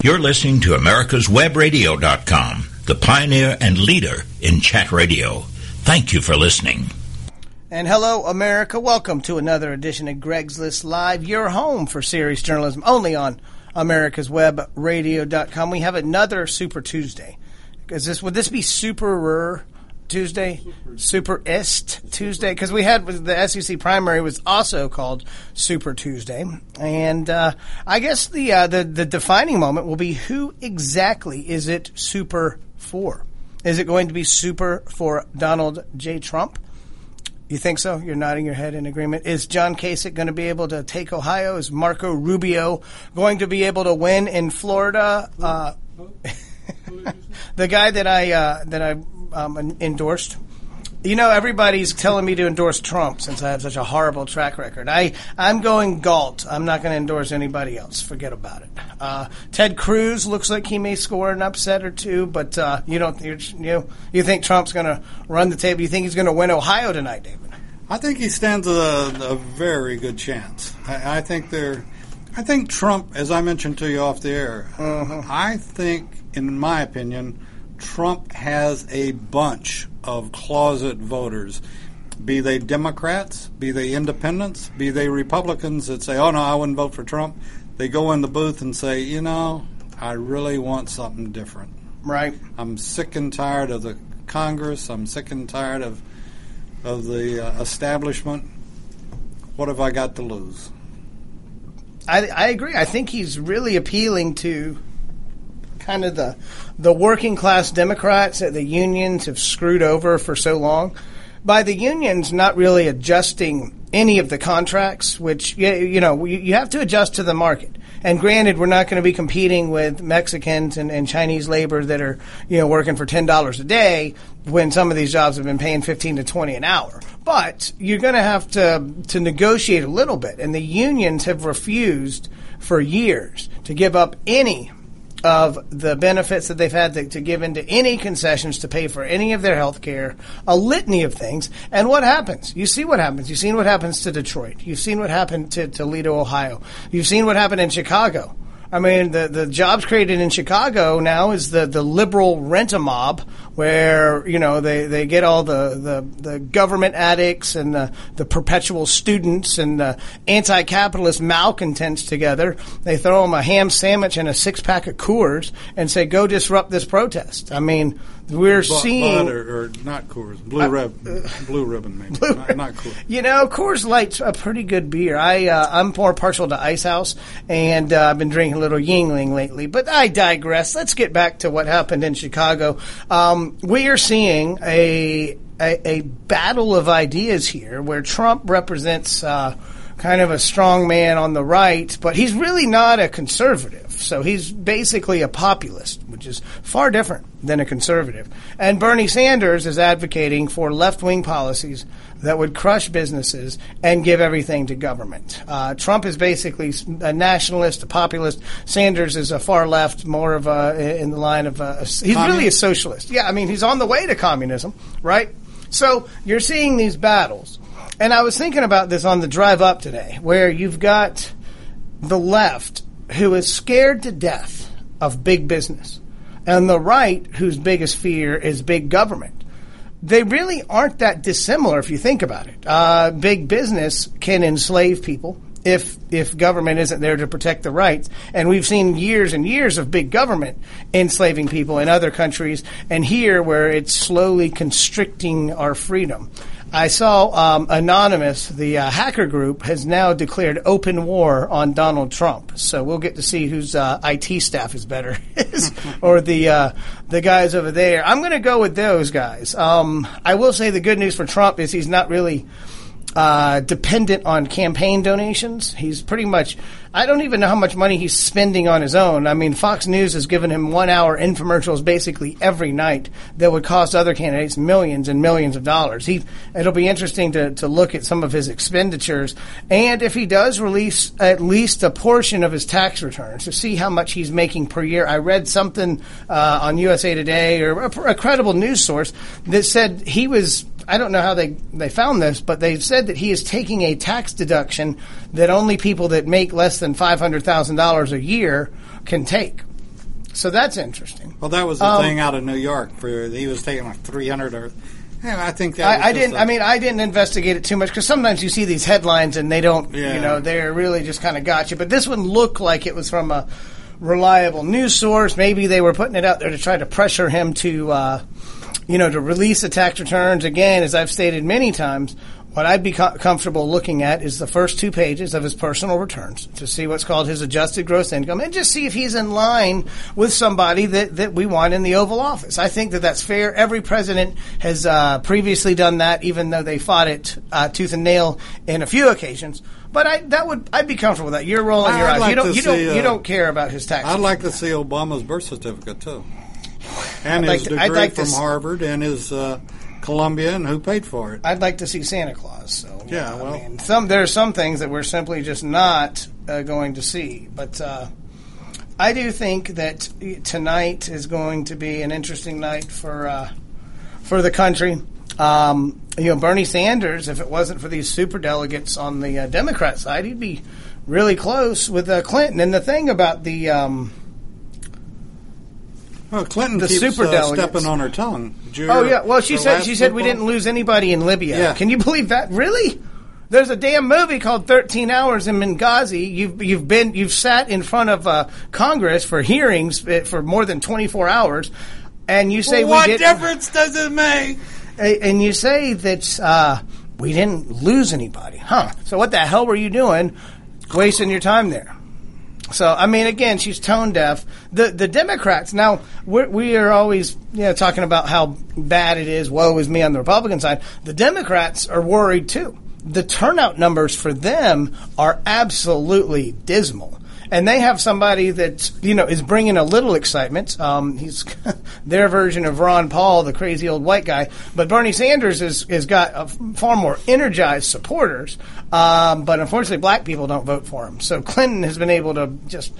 You're listening to America'sWebRadio.com, the pioneer and leader in chat radio. Thank you for listening. And hello, America. Welcome to another edition of Greg's List Live, your home for serious journalism, only on America'sWebRadio.com. We have another Super Tuesday. Is this would this be Super Tuesday, Superist Tuesday, because we had the SEC primary was also called Super Tuesday, and uh, I guess the uh, the the defining moment will be who exactly is it super for? Is it going to be super for Donald J. Trump? You think so? You're nodding your head in agreement. Is John Kasich going to be able to take Ohio? Is Marco Rubio going to be able to win in Florida? Uh, the guy that I uh, that I um, endorsed. You know, everybody's telling me to endorse Trump since I have such a horrible track record. I I'm going Galt. I'm not going to endorse anybody else. Forget about it. Uh, Ted Cruz looks like he may score an upset or two, but uh, you don't you you you think Trump's going to run the table? You think he's going to win Ohio tonight, David? I think he stands a, a very good chance. I, I think they're. I think Trump, as I mentioned to you off the air, uh-huh. I think, in my opinion, Trump has a bunch of closet voters, be they Democrats, be they independents, be they Republicans that say, oh no, I wouldn't vote for Trump. They go in the booth and say, you know, I really want something different. Right. I'm sick and tired of the Congress. I'm sick and tired of of the uh, establishment. What have I got to lose? I, I agree. I think he's really appealing to kind of the the working class Democrats that the unions have screwed over for so long. By the unions not really adjusting any of the contracts, which you know you have to adjust to the market. And granted, we're not going to be competing with Mexicans and, and, Chinese labor that are, you know, working for ten dollars a day when some of these jobs have been paying fifteen to twenty an hour. But you're going to have to to negotiate a little bit, and the unions have refused for years to give up any of the benefits that they've had to, to, give into any concessions to pay for any of their health care, a litany of things. And what happens? You see what happens. You've seen what happens to Detroit. You've seen what happened to Toledo, Ohio. You've seen what happened in Chicago. I mean, the, the jobs created in Chicago now is the, the liberal rent a mob where, you know, they, they get all the, the, the government addicts and the, the perpetual students and the anti-capitalist malcontents together. They throw them a ham sandwich and a six pack of Coors and say, go disrupt this protest. I mean, we're seeing Bud or, or, not Coors, Blue uh, Rib, uh, Blue Ribbon, maybe blue not, not, Coors. You know, Coors Light's a pretty good beer. I uh, I'm more partial to Ice House, and uh, I've been drinking a little Yuengling lately. But I digress. Let's get back to what happened in Chicago. Um, we are seeing a, a, a battle of ideas here, where Trump represents uh, kind of a strong man on the right, but he's really not a conservative. So he's basically a populist, which is far different than a conservative. And Bernie Sanders is advocating for left wing policies that would crush businesses and give everything to government. Uh, Trump is basically a nationalist, a populist. Sanders is a far left, more of a in the line of a. He's really a socialist. Yeah, I mean he's on the way to communism, right? So you're seeing these battles. And I was thinking about this on the drive up today, where you've got the left who is scared to death of big business, and the right whose biggest fear is big government. They really aren't that dissimilar if you think about it. Uh, big business can enslave people if if government isn't there to protect the rights. And we've seen years and years of big government enslaving people in other countries, and here where it's slowly constricting our freedom. I saw um, Anonymous, the uh, hacker group, has now declared open war on Donald Trump. So we'll get to see whose uh, IT staff is better, or the uh, the guys over there. I'm going to go with those guys. Um, I will say the good news for Trump is he's not really uh, dependent on campaign donations. He's pretty much, I don't even know how much money he's spending on his own. I mean, Fox News has given him one hour infomercials basically every night that would cost other candidates millions and millions of dollars. He, it'll be interesting to, to look at some of his expenditures. And if he does release at least a portion of his tax returns to see how much he's making per year. I read something uh, on USA Today or a, a credible news source that said he was I don't know how they, they found this, but they've said that he is taking a tax deduction that only people that make less than $500,000 a year can take. So that's interesting. Well, that was the Um, thing out of New York. For he was taking like three hundred or. Yeah, I think that. I, I didn't. a- I mean, I didn't investigate it too much because sometimes you see these headlines and they don't. Yeah. You know, they're really just kind of got you. But this one looked like it was from a reliable news source. Maybe they were putting it out there to try to pressure him to, uh, you know, to release the tax returns. Again, as I've stated many times, what I'd be co- comfortable looking at is the first two pages of his personal returns to see what's called his adjusted gross income and just see if he's in line with somebody that, that we want in the Oval Office. I think that that's fair. Every president has uh, previously done that, even though they fought it uh, tooth and nail in a few occasions. But I that would I'd be comfortable with that. You're rolling your I'd eyes. like you don't to you don't uh, you don't care about his tax. I'd like to see Obama's birth certificate too, and I'd like his to- degree like to from s- Harvard and his uh, Columbia and who paid for it. I'd like to see Santa Claus. So Yeah, well- I mean, some there are some things that we're simply just not uh, going to see. But uh, I do think that tonight is going to be an interesting night for uh, for the country. Um, you know, Bernie Sanders, if it wasn't for these super delegates on the uh, Democrat side, he'd be really close with uh, Clinton. And the thing about the um, Well, Clinton The keeps uh, stepping on her tongue. Oh yeah. Well, she said she said we didn't lose anybody in Libya. Yeah. Can you believe that? Really? There's a damn movie called 13 Hours in Benghazi. You've you've been you've sat in front of uh, Congress for hearings uh, for more than 24 hours, and you say what difference does it make? and you say that uh, we didn't lose anybody, huh? So what the hell were you doing, wasting your time there? So I mean, again, she's tone deaf. The the Democrats now we're, we are always you know talking about how bad it is. Woe is me on the Republican side. The Democrats are worried too. The turnout numbers for them are absolutely dismal. And they have somebody that you know is bringing a little excitement. Um, he's their version of Ron Paul, the crazy old white guy. But Bernie Sanders is has got a far more energized supporters. Um, but unfortunately, black people don't vote for him. So Clinton has been able to just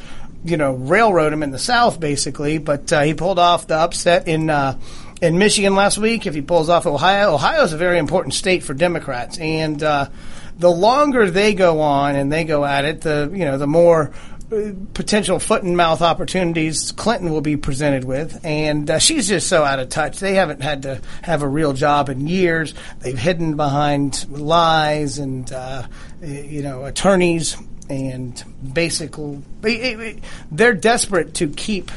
you know railroad him in the South basically. But uh, he pulled off the upset in. Uh, in Michigan last week, if he pulls off Ohio, Ohio is a very important state for Democrats, and uh, the longer they go on and they go at it, the you know the more potential foot and mouth opportunities Clinton will be presented with, and uh, she's just so out of touch. They haven't had to have a real job in years. They've hidden behind lies and uh, you know attorneys and basically they're desperate to keep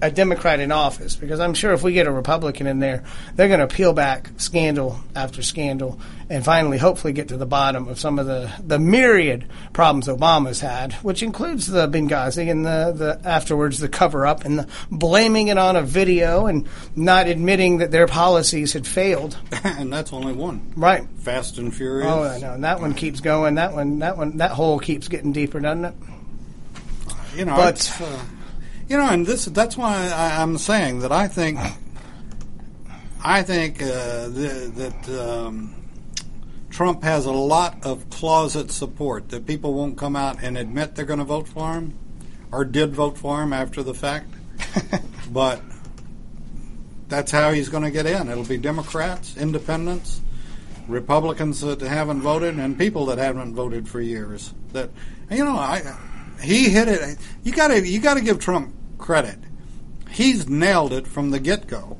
a Democrat in office because I'm sure if we get a Republican in there, they're going to peel back scandal after scandal and finally, hopefully, get to the bottom of some of the, the myriad problems Obama's had, which includes the Benghazi and the, the afterwards the cover up and the blaming it on a video and not admitting that their policies had failed. and that's only one. Right. Fast and Furious. Oh, I know. And that one keeps going. That one, that one, that hole keeps getting deeper, doesn't it? You know, But- uh, you know, and this that's why I, I'm saying that I think I think uh, the, that um, Trump has a lot of closet support that people won't come out and admit they're going to vote for him or did vote for him after the fact, but that's how he's going to get in. It'll be Democrats, Independents. Republicans that haven't voted and people that haven't voted for years. That you know, I he hit it. You got to you got to give Trump credit. He's nailed it from the get go.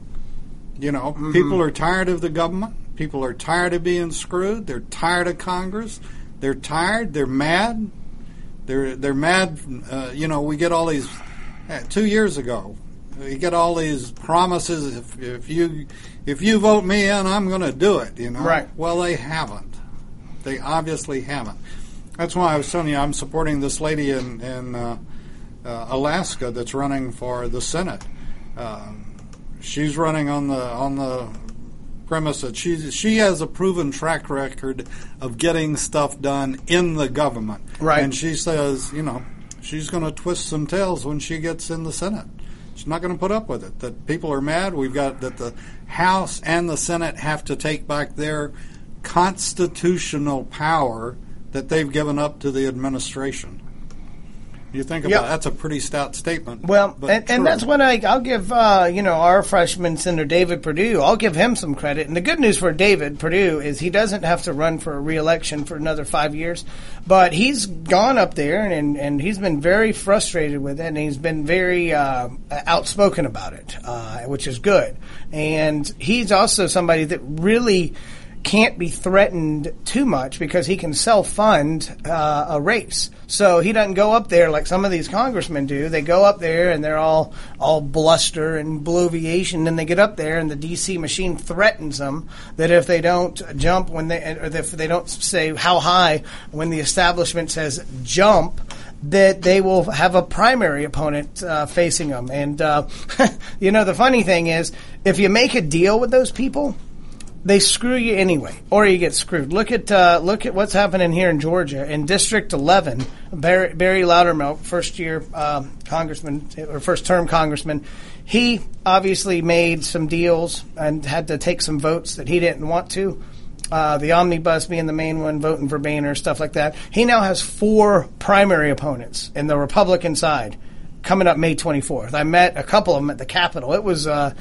You know, people are tired of the government. People are tired of being screwed. They're tired of Congress. They're tired. They're mad. They're they're mad. Uh, you know, we get all these. Uh, two years ago, we get all these promises. If, if you if you vote me in, I'm going to do it. You know, Right. Well, they haven't. They obviously haven't. That's why I was telling you I'm supporting this lady in in uh, Alaska that's running for the Senate. Um, she's running on the on the premise that she she has a proven track record of getting stuff done in the government. Right. And she says, you know, she's going to twist some tails when she gets in the Senate. She's not going to put up with it. That people are mad. We've got that the House and the Senate have to take back their constitutional power that they've given up to the administration. You think about Yep. it, that's a pretty stout statement. Well, and, and that's when I, I'll give, uh, you know, our freshman senator David Perdue, I'll give him some credit. And the good news for David Perdue is he doesn't have to run for a reelection for another five years. But he's gone up there and, and he's been very frustrated with it and he's been very uh, outspoken about it, uh, which is good. And he's also somebody that really can't be threatened too much because he can self-fund uh, a race. So he doesn't go up there like some of these congressmen do. They go up there and they're all all bluster and bloviation, and they get up there and the DC machine threatens them that if they don't jump when they or if they don't say how high when the establishment says jump, that they will have a primary opponent uh, facing them. And uh, you know the funny thing is, if you make a deal with those people they screw you anyway, or you get screwed. Look at uh, look at what's happening here in Georgia in District 11. Barry, Barry Loudermilk, first year um, congressman or first term congressman, he obviously made some deals and had to take some votes that he didn't want to. Uh, the omnibus being the main one, voting for Boehner, stuff like that. He now has four primary opponents in the Republican side coming up May 24th. I met a couple of them at the Capitol. It was. Uh,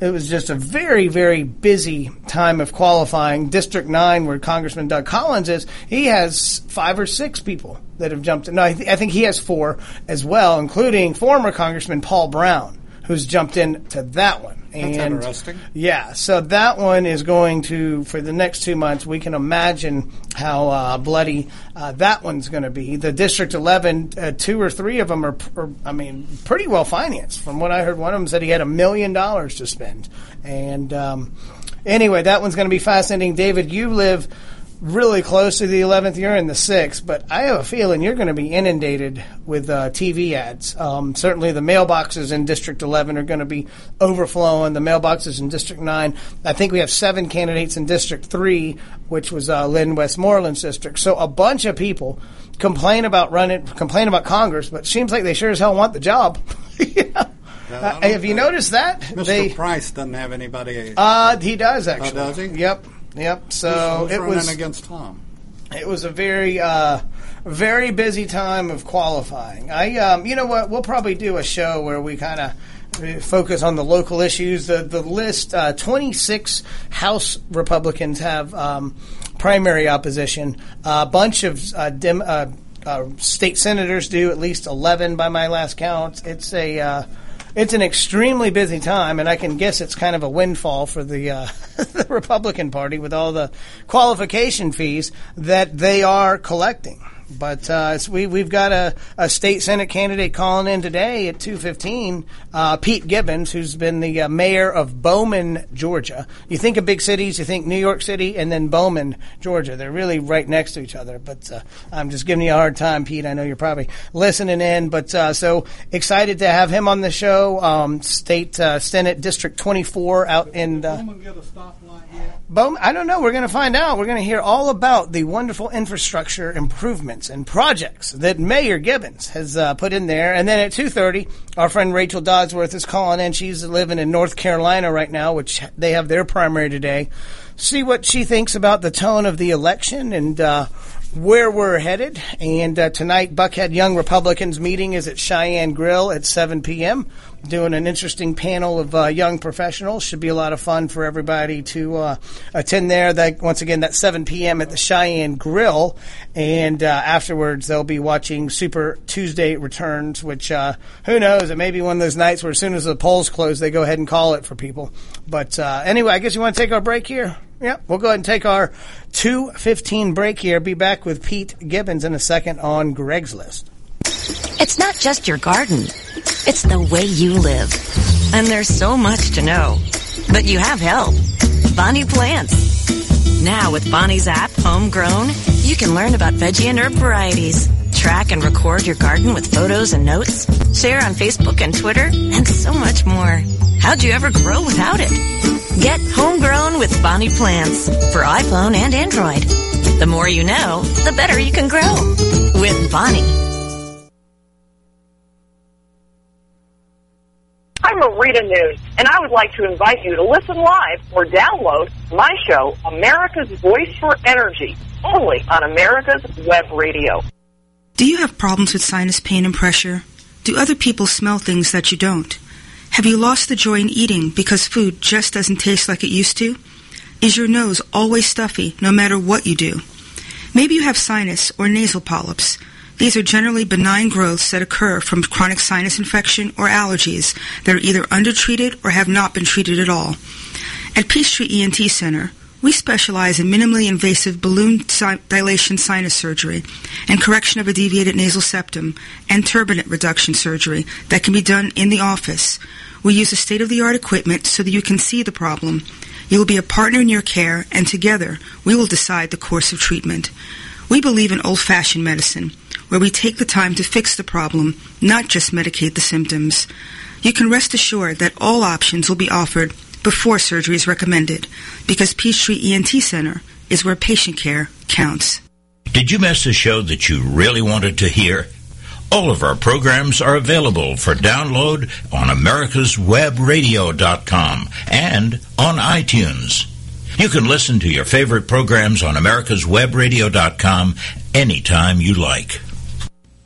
it was just a very, very busy time of qualifying. District 9, where Congressman Doug Collins is, he has five or six people that have jumped in. No, I, th- I think he has four as well, including former Congressman Paul Broun, who's jumped into that one. That's and interesting. yeah, so that one is going to for the next two months. We can imagine how uh, bloody uh, that one's going to be. The District Eleven, uh, two or three of them are, are, I mean, pretty well financed. From what I heard, one of them said he had a million dollars to spend. And um, anyway, that one's going to be fascinating. David, you live really close to the 11th. You're in the 6th, but I have a feeling you're going to be inundated with uh, TV ads. Um, certainly, the mailboxes in District 11 are going to be overflowing. The mailboxes in District 9. I think we have seven candidates in District 3, which was uh, Lynn Westmoreland's district. So a bunch of people complain about running, complain about Congress, but seems like they sure as hell want the job. you know? Uh, have you noticed that? Mr. They, Price doesn't have anybody. uh, he does actually. does he? Yep. Yep. So it running was against Tom. it was a very uh, very busy time of qualifying. I um, you know what we'll probably do a show where we kind of focus on the local issues. The the list uh, twenty six House Republicans have um, primary opposition. A bunch of uh, dem, uh, uh, state senators do at least eleven by my last count. It's a uh, it's an extremely busy time, and I can guess it's kind of a windfall for the, uh, the Republican Party with all the qualification fees that they are collecting. But uh, it's- we we've got a, a state senate candidate calling in today at two fifteen. Uh, Pete Gibbons, who's been the uh, mayor of Bowman, Georgia. You think of big cities, you think New York City, and then Bowman, Georgia. They're really right next to each other. But uh, I'm just giving you a hard time, Pete. I know you're probably listening in, but uh, so excited to have him on the show. Um, state uh, Senate District 24 out in. Uh, Someone get a stoplight yet? Bowman, I don't know. We're going to find out. We're going to hear all about the wonderful infrastructure improvements and projects that Mayor Gibbons has uh, put in there. And then at 2.30, our friend Rachel Dodsworth is calling in. She's living in North Carolina right now, which they have their primary today. See what she thinks about the tone of the election and uh, where we're headed. And uh, tonight, Buckhead Young Republicans meeting is at Cheyenne Grill at 7 p.m. Doing an interesting panel of uh, young professionals. Should be a lot of fun for everybody to uh, attend there. That once again, that's 7 p.m. at the Cheyenne Grill, and uh, afterwards they'll be watching Super Tuesday Returns. Which uh, who knows? It may be one of those nights where as soon as the polls close, they go ahead and call it for people. But uh, anyway, I guess you want to take our break here. Yeah, we'll go ahead and take our 2.15 break here. Be back with Pete Gibbons in a second on Greg's List. It's not just your garden. It's the way you live. And there's so much to know. But you have help. Bonnie Plants. Now with Bonnie's app, Homegrown, you can learn about veggie and herb varieties. Track and record your garden with photos and notes. Share on Facebook and Twitter, and so much more. How'd you ever grow without it? Get Homegrown with Bonnie Plants for iPhone and Android. The more you know, the better you can grow. With Bonnie. I'm Marita Noon, and I would like to invite you to listen live or download my show, America's Voice for Energy, only on America's Web Radio. Do you have problems with sinus pain and pressure? Do other people smell things that you don't? Have you lost the joy in eating because food just doesn't taste like it used to? Is your nose always stuffy no matter what you do? Maybe you have sinus or nasal polyps. These are generally benign growths that occur from chronic sinus infection or allergies that are either undertreated or have not been treated at all. At Peachtree ENT Center, we specialize in minimally invasive balloon dilation sinus surgery and correction of a deviated nasal septum and turbinate reduction surgery that can be done in the office. We use a state-of-the-art equipment so that you can see the problem. You will be a partner in your care, and together we will decide the course of treatment. We believe in old-fashioned medicine, where we take the time to fix the problem, not just medicate the symptoms. You can rest assured that all options will be offered before surgery is recommended because Peachtree ENT Center is where patient care counts. Did you miss a show that you really wanted to hear? All of our programs are available for download on americaswebradio.com and on iTunes. You can listen to your favorite programs on americaswebradio.com anytime you like.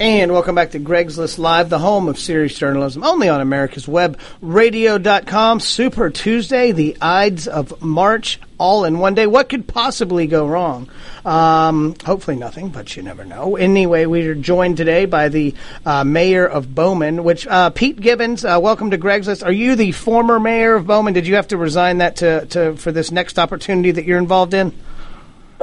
And welcome back to Greg's List Live, the home of serious journalism, only on America's Web Radio.com. Super Tuesday, the Ides of March, all in one day. What could possibly go wrong? Um, hopefully nothing, but you never know. Anyway, we are joined today by the uh, mayor of Bowman, which uh, Pete Gibbons. Uh, welcome to Greg's List. Are you the former mayor of Bowman? Did you have to resign that to, to for this next opportunity that you're involved in?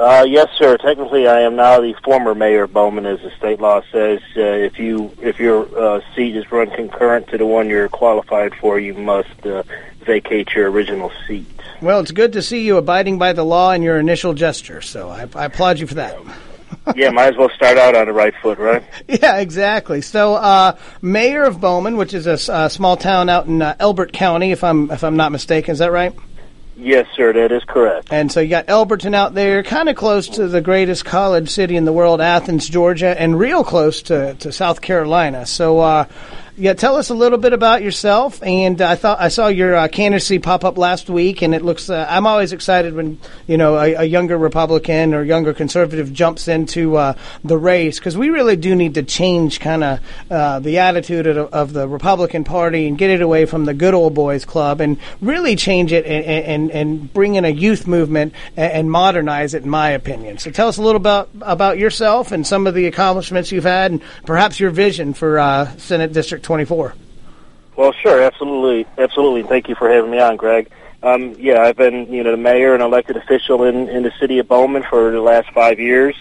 Uh, yes, sir. Technically, I am now the former mayor of Bowman, as the state law says. Uh, if you if your uh, seat is run concurrent to the one you're qualified for, you must uh, vacate your original seat. Well, it's good to see you abiding by the law in your initial gesture. So I, I applaud you for that. yeah, might as well start out on the right foot, right? Yeah, exactly. So, uh, mayor of Bowman, which is a, a small town out in uh, Elbert County, if I'm if I'm not mistaken, is that right? Yes, sir, that is correct. And so you got Elberton out there, kind of close to the greatest college city in the world, Athens, Georgia, and real close to, to South Carolina. So, uh, yeah, tell us a little bit about yourself. And I thought I saw your uh, candidacy pop up last week, and it looks. Uh, I'm always excited when you know a, a, younger Republican or younger conservative jumps into uh, the race because we really do need to change kind of uh, the attitude of, of, the Republican Party and get it away from the good old boys club and really change it and and, and bring in a youth movement and, and modernize it. In my opinion, so tell us a little about about yourself and some of the accomplishments you've had, and perhaps your vision for uh, Senate District 24? Well, sure, absolutely, absolutely. Thank you for having me on, Greg. Um, yeah, I've been, you know, the mayor and elected official in, in the city of Bowman for the last five years.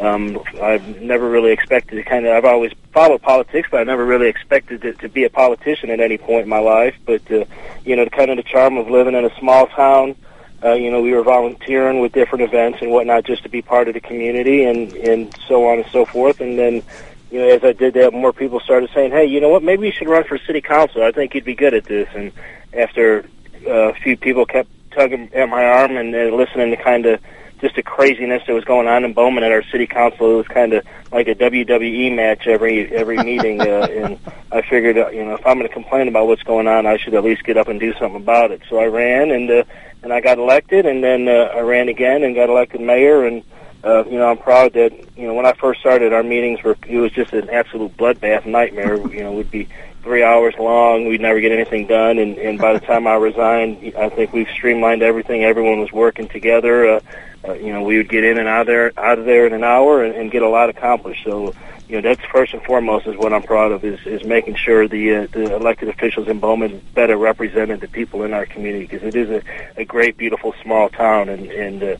Um, I've never really expected to kind of, I've always followed politics, but I never really expected to, to be a politician at any point in my life. But, uh, you know, the kind of the charm of living in a small town, uh, you know, we were volunteering with different events and whatnot just to be part of the community and, and so on and so forth. And then, you know, as I did that, more people started saying, "Hey, you know what? Maybe you should run for city council. I think you'd be good at this." And after uh, a few people kept tugging at my arm and uh, listening to kind of just the craziness that was going on in Bowman at our city council, it was kind of like a WWE match every every meeting. Uh, and I figured, uh, you know, if I'm going to complain about what's going on, I should at least get up and do something about it. So I ran and uh, and I got elected, and then uh, I ran again and got elected mayor and uh, you know, I'm proud that you know when I first started, our meetings were it was just an absolute bloodbath nightmare. you know, would be three hours long. We'd never get anything done, and and by the time I resigned, I think we've streamlined everything. Everyone was working together. Uh, uh, you know, we would get in and out of there out of there in an hour and, and get a lot accomplished. So you know that's first and foremost is what I'm proud of is is making sure the uh, the elected officials in Bowman better represented the people in our community because it is a, a great, beautiful small town and and uh,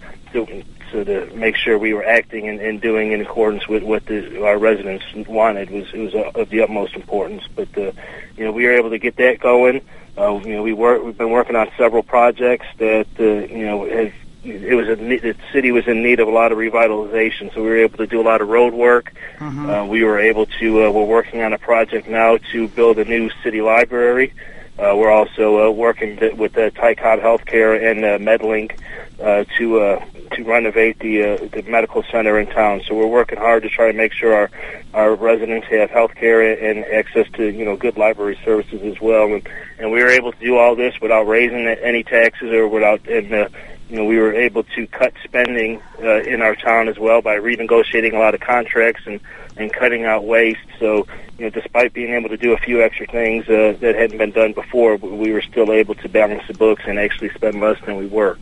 so, so to make sure we were acting and, and doing in accordance with what the, our residents wanted was it was of the utmost importance. But uh, you know we were able to get that going. Uh, you know we work we've been working on several projects that uh, you know have it was a, the city was in need of a lot of revitalization, so we were able to do a lot of road work. Mm-hmm. Uh, we were able to. Uh, we're working on a project now to build a new city library. Uh, we're also uh, working th- with uh, Ty Cobb Healthcare and uh, MedLink uh, to uh, to renovate the uh, the medical center in town. So we're working hard to try to make sure our our residents have health care and access to you know good library services as well. And, and we were able to do all this without raising any taxes or without and uh, you know, we were able to cut spending uh, in our town as well by renegotiating a lot of contracts and and cutting out waste. So, you know, despite being able to do a few extra things uh, that hadn't been done before, we were still able to balance the books and actually spend less than we were.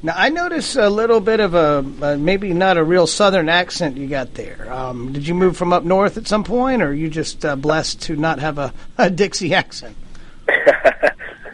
Now I notice a little bit of a uh, maybe not a real Southern accent you got there. Um, did you move from up north at some point, or are you just uh, blessed to not have a, a Dixie accent?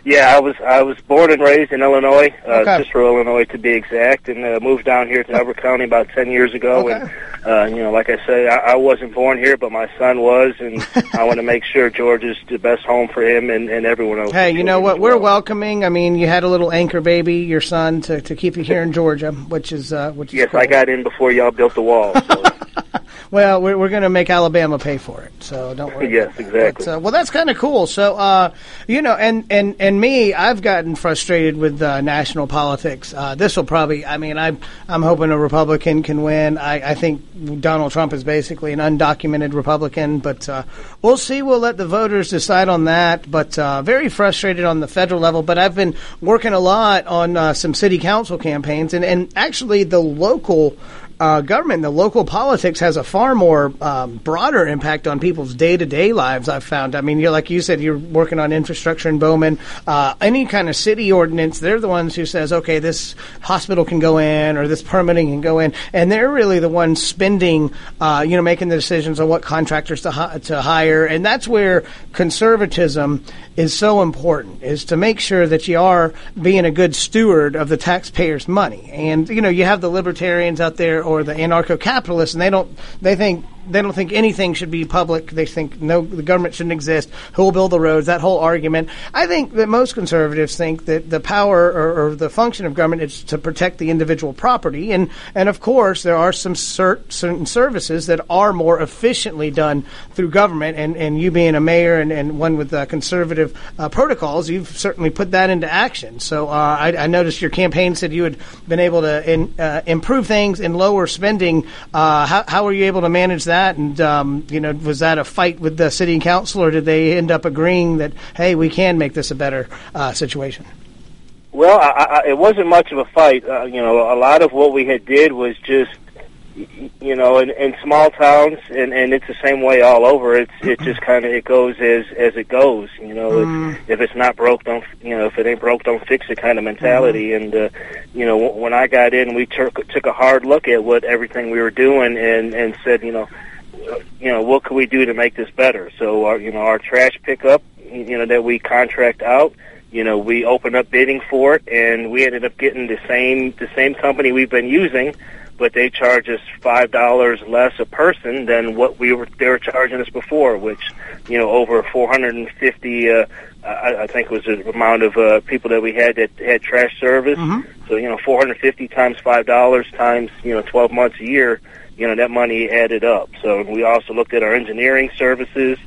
Yeah, I was I was born and raised in Illinois, uh, Okay. Cicero, Illinois to be exact, and uh, moved down here to Elbert County about ten years ago. Okay. And uh, you know, like I say, I, I wasn't born here, but my son was, and I want to make sure Georgia's the best home for him and, and everyone else. Hey, you know what? as We're welcoming. I mean, you had a little anchor baby, your son, to, to keep you here in Georgia, which is uh, which is Yes, cool. I got in before y'all built the wall. So. Well, we're, we're going to make Alabama pay for it, so don't worry. Yes, exactly. But, uh, well, that's kind of cool. So, uh, you know, and, and, and me, I've gotten frustrated with uh, national politics. Uh, this will probably, I mean, I'm I'm hoping a Republican can win. I, I think Donald Trump is basically an undocumented Republican, but uh, we'll see. We'll let the voters decide on that. But uh, very frustrated on the federal level. But I've been working a lot on uh, some city council campaigns, and, and actually the local uh, government, the local politics has a far more um, broader impact on people's day to day lives. I've found. I mean, you're like you said, you're working on infrastructure in Bowman. Uh, any kind of city ordinance, they're the ones who says, okay, this hospital can go in or this permitting can go in, and they're really the ones spending, uh, you know, making the decisions on what contractors to hi- to hire, and that's where conservatism is so important is to make sure that you are being a good steward of the taxpayers' money. And you know, you have the libertarians out there or the anarcho-capitalists, and they don't they think they don't think anything should be public. They think no, the government shouldn't exist. Who will build the roads? That whole argument. I think that most conservatives think that the power or, or the function of government is to protect the individual property, and and of course there are some cer- certain services that are more efficiently done through government. And and you being a mayor and, and one with uh, conservative uh, protocols, you've certainly put that into action. So uh, I, I noticed your campaign said you had been able to in, uh, improve things and lower spending. Uh, how how were you able to manage that? And um, you know, was that a fight with the city council, or did they end up agreeing that hey, we can make this a better uh, situation? Well, I, I, it wasn't much of a fight. Uh, you know, a lot of what we had did was just, you know, in, in small towns, and, and it's the same way all over. It's it just kind of it goes as as it goes. You know, Mm. if, if it's not broke, don't you know? If it ain't broke, don't fix it. Kind of mentality. And uh, you know, w- when I got in, we took took a hard look at what everything we were doing, and and said, you know, you know, what can we do to make this better? So, our, you know, our trash pickup, you know, that we contract out, you know, we opened up bidding for it, and we ended up getting the same the same company we've been using, but they charge us five dollars less a person than what we were they were charging us before, which, you know, over 450. Uh, I, I think was the amount of uh, people that we had that had trash service. So you know, 450 times five dollars times you know 12 months a year you know that money added up. So we also looked at our engineering services.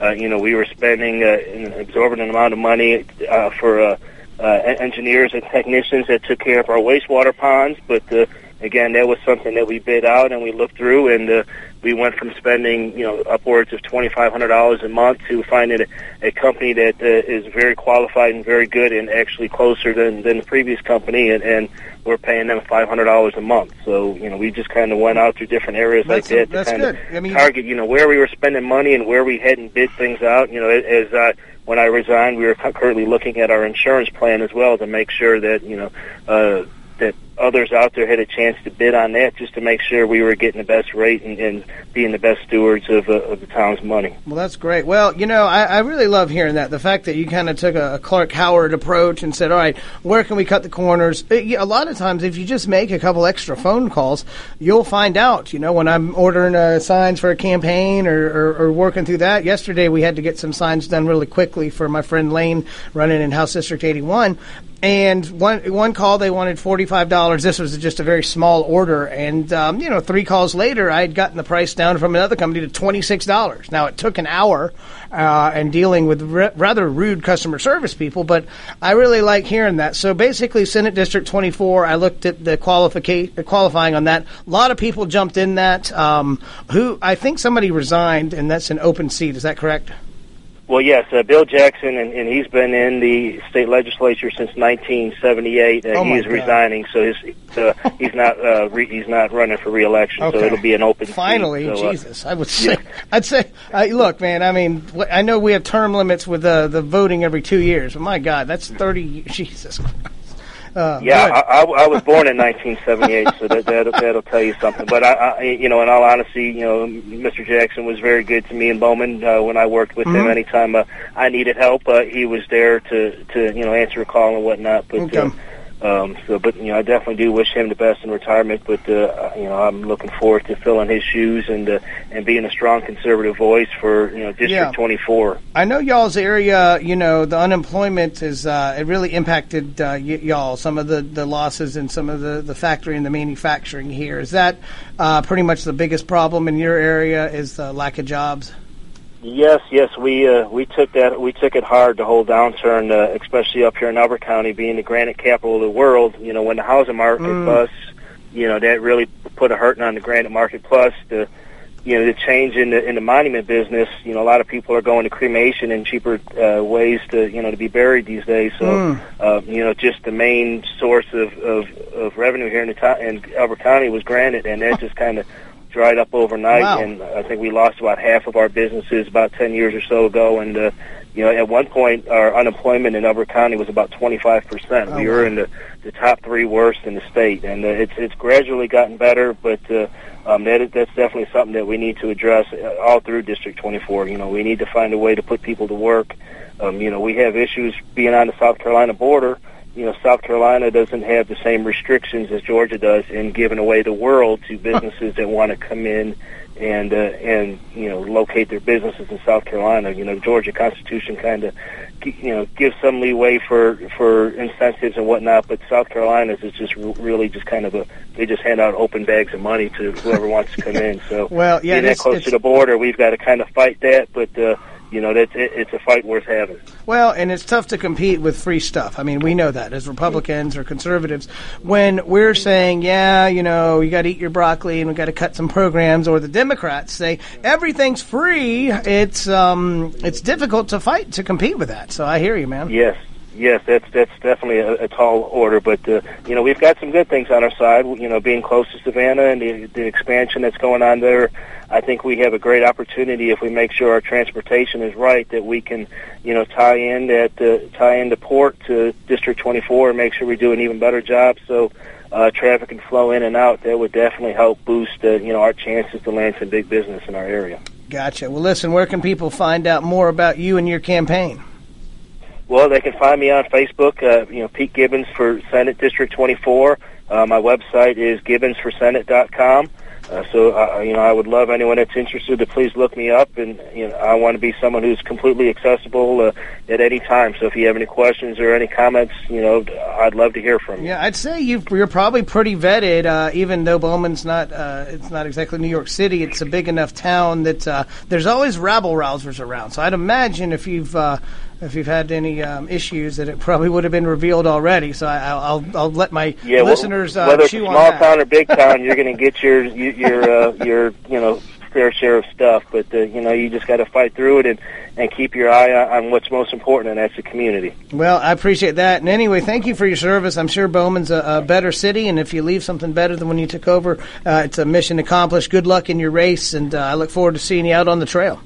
Uh, you know, we were spending uh, an exorbitant amount of money uh, for uh, uh, engineers and technicians that took care of our wastewater ponds. But uh, again, that was something that we bid out and we looked through, and uh, we went from spending you know upwards of twenty five hundred dollars a month to finding a, a company that uh, is very qualified and very good, and actually closer than than the previous company, and, and we're paying them five hundred dollars a month. So you know, we just kind of went out through different areas That's- like that to kind good. of I mean- target you know where we were spending money and where we hadn't bid things out. You know, as I when I resigned, we were currently looking at our insurance plan as well to make sure that you know uh, that others out there had a chance to bid on that, just to make sure we were getting the best rate and, and being the best stewards of, uh, of the town's money. Well, that's great. Well, you know, I, I really love hearing that. The fact that you kind of took a, a Clark Howard approach and said, all right, where can we cut the corners? Uh, yeah, A lot of times, if you just make a couple extra phone calls, you'll find out. You know, when I'm ordering uh, signs for a campaign or, or, or working through that, yesterday we had to get some signs done really quickly for my friend Lane running in House District 81. And one one call they wanted forty five dollars. This was just a very small order, and um, you know three calls later, I had gotten the price down from another company to twenty six dollars. Now it took an hour uh, and dealing with r- rather rude customer service people, but I really like hearing that. So basically, Senate District twenty four. I looked at the qualifying on that. A lot of people jumped in that. Um, who I think somebody resigned, and that's an open seat. Is that correct? Well, yes, uh, Bill Jackson, and, and he's been in the state legislature since 1978. Uh, Oh, he's resigning, so his, uh, he's not uh, re- he's not running for reelection. So it'll be an open. seat. Finally, So, uh, Jesus, I would say, I'd say, uh, look, man. I mean, I know we have term limits with uh, the voting every two years, but my God, that's thirty. Jesus. Christ. Uh, Yeah. I, I, I was born in 1978, so that, that'll, that'll tell you something. But I, I, you know, in all honesty, you know, Mr. Jackson was very good to me and Bowman uh, when I worked with him. Mhm. Anytime uh, I needed help, uh, he was there to, to, you know, answer a call and whatnot. But Okay. uh, um, so, but you know, I definitely do wish him the best in retirement. But uh, you know, I'm looking forward to filling his shoes and uh, and being a strong conservative voice for you know District Yeah. 24. I know y'all's area, you know, the unemployment is uh, it really impacted uh, y- y'all. Some of the, the losses in some of the, the factory and the manufacturing here. Is that uh, pretty much the biggest problem in your area? Is the lack of jobs? Yes, yes, we uh, we took that we took it hard the whole downturn, uh, especially up here in Elbert County, being the granite capital of the world. You know, when the housing market Mm. busts, you know that really put a hurting on the granite market. Plus, the you know the change in the in the monument business. You know, a lot of people are going to cremation and cheaper uh, ways to you know to be buried these days. So, Mm. uh, you know, just the main source of of, of revenue here in the to- in Elbert County was granite, and that just kind of dried up overnight. Wow. And I think we lost about half of our businesses about ten years or so ago. And uh, you know, at one point, our unemployment in Elbert County was about twenty five percent. Oh, We were in the the top three worst in the state, and uh, it's it's gradually gotten better, but. Uh, um, that is, that's definitely something that we need to address uh, all through District 24. You know, we need to find a way to put people to work. Um, you know, we have issues being on the South Carolina border. You know, South Carolina doesn't have the same restrictions as Georgia does in giving away the world to businesses that want to come in and uh, and you know locate their businesses in South Carolina. You know, Georgia Constitution kind of you know gives some leeway for for incentives and whatnot, but South Carolina's is just really just kind of a they just hand out open bags of money to whoever wants to come in. So Well, yeah, being that close it's- to the border, we've got to kind of fight that, but. uh you know, that's it, it's a fight worth having. Well, and it's tough to compete with free stuff. I mean, we know that as Republicans or conservatives. When we're saying, yeah, you know, you got to eat your broccoli and we got to cut some programs, or the Democrats say everything's free, it's um, it's difficult to fight to compete with that. So I hear you, man. Yes, yes, that's that's definitely a, a tall order. But uh, you know, we've got some good things on our side. You know, being close to Savannah and the, the expansion that's going on there, I think we have a great opportunity if we make sure our transportation is right that we can, you know, tie in that uh, tie in the port to District 24 and make sure we do an even better job. So. Uh, traffic can flow in and out. That would definitely help boost, uh, you know, our chances to land some big business in our area. Gotcha. Well, listen, where can people find out more about you and your campaign? Well, they can find me on Facebook. Uh, you know, Pete Gibbons for Senate District 24. Uh, my website is gibbonsforsenate.com. Uh, so, uh, you know, I would love anyone that's interested to please look me up. And, you know, I want to be someone who's completely accessible uh, at any time. So if you have any questions or any comments, you know, I'd love to hear from you. Yeah, I'd say you've, you're probably pretty vetted. Uh, even though Bowman's not, uh, it's not exactly New York City. It's a big enough town that uh, there's always rabble rousers around. So I'd imagine if you've uh, if you've had any um, issues, that it probably would have been revealed already. So I, I'll I'll- I'll let my Yeah, well, listeners uh, whether it's a chew on small town or big town, you're going to get your your your, uh, your you know fair share of stuff. But uh, you know, you just got to fight through it and and keep your eye on, on what's most important, and that's the community. Well, I appreciate that. And anyway, thank you for your service. I'm sure Bowman's a, a better city, and if you leave something better than when you took over, uh, it's a mission accomplished. Good luck in your race, and uh, I look forward to seeing you out on the trail.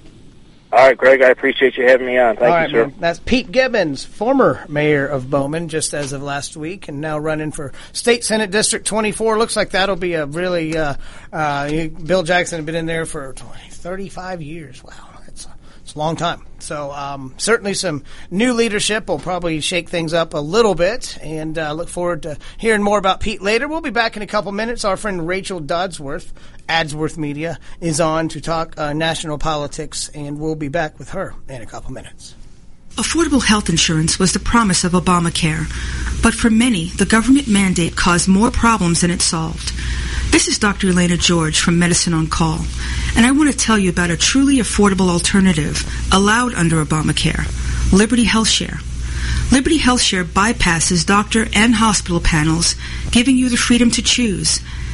All right, Greg, I appreciate you having me on. Thank All you, right, sir. man. That's Pete Gibbons, former mayor of Bowman, just as of last week, and now running for State Senate District 24. Looks like that'll be a really. Uh, uh, Bill Jackson had been in there for 20, 35 years. Wow, that's a, it's a long time. So um, certainly some new leadership will probably shake things up a little bit, and uh, look forward to hearing more about Pete later. We'll be back in a couple minutes. Our friend Rachel Dodsworth, Adsworth Media, is on to talk uh, national politics, and we'll be back with her in a couple minutes. Affordable health insurance was the promise of Obamacare, but for many, the government mandate caused more problems than it solved. This is Dr. Elaina George from Medicine on Call, and I want to tell you about a truly affordable alternative allowed under Obamacare, Liberty Health Share. Liberty Health Share bypasses doctor and hospital panels, giving you the freedom to choose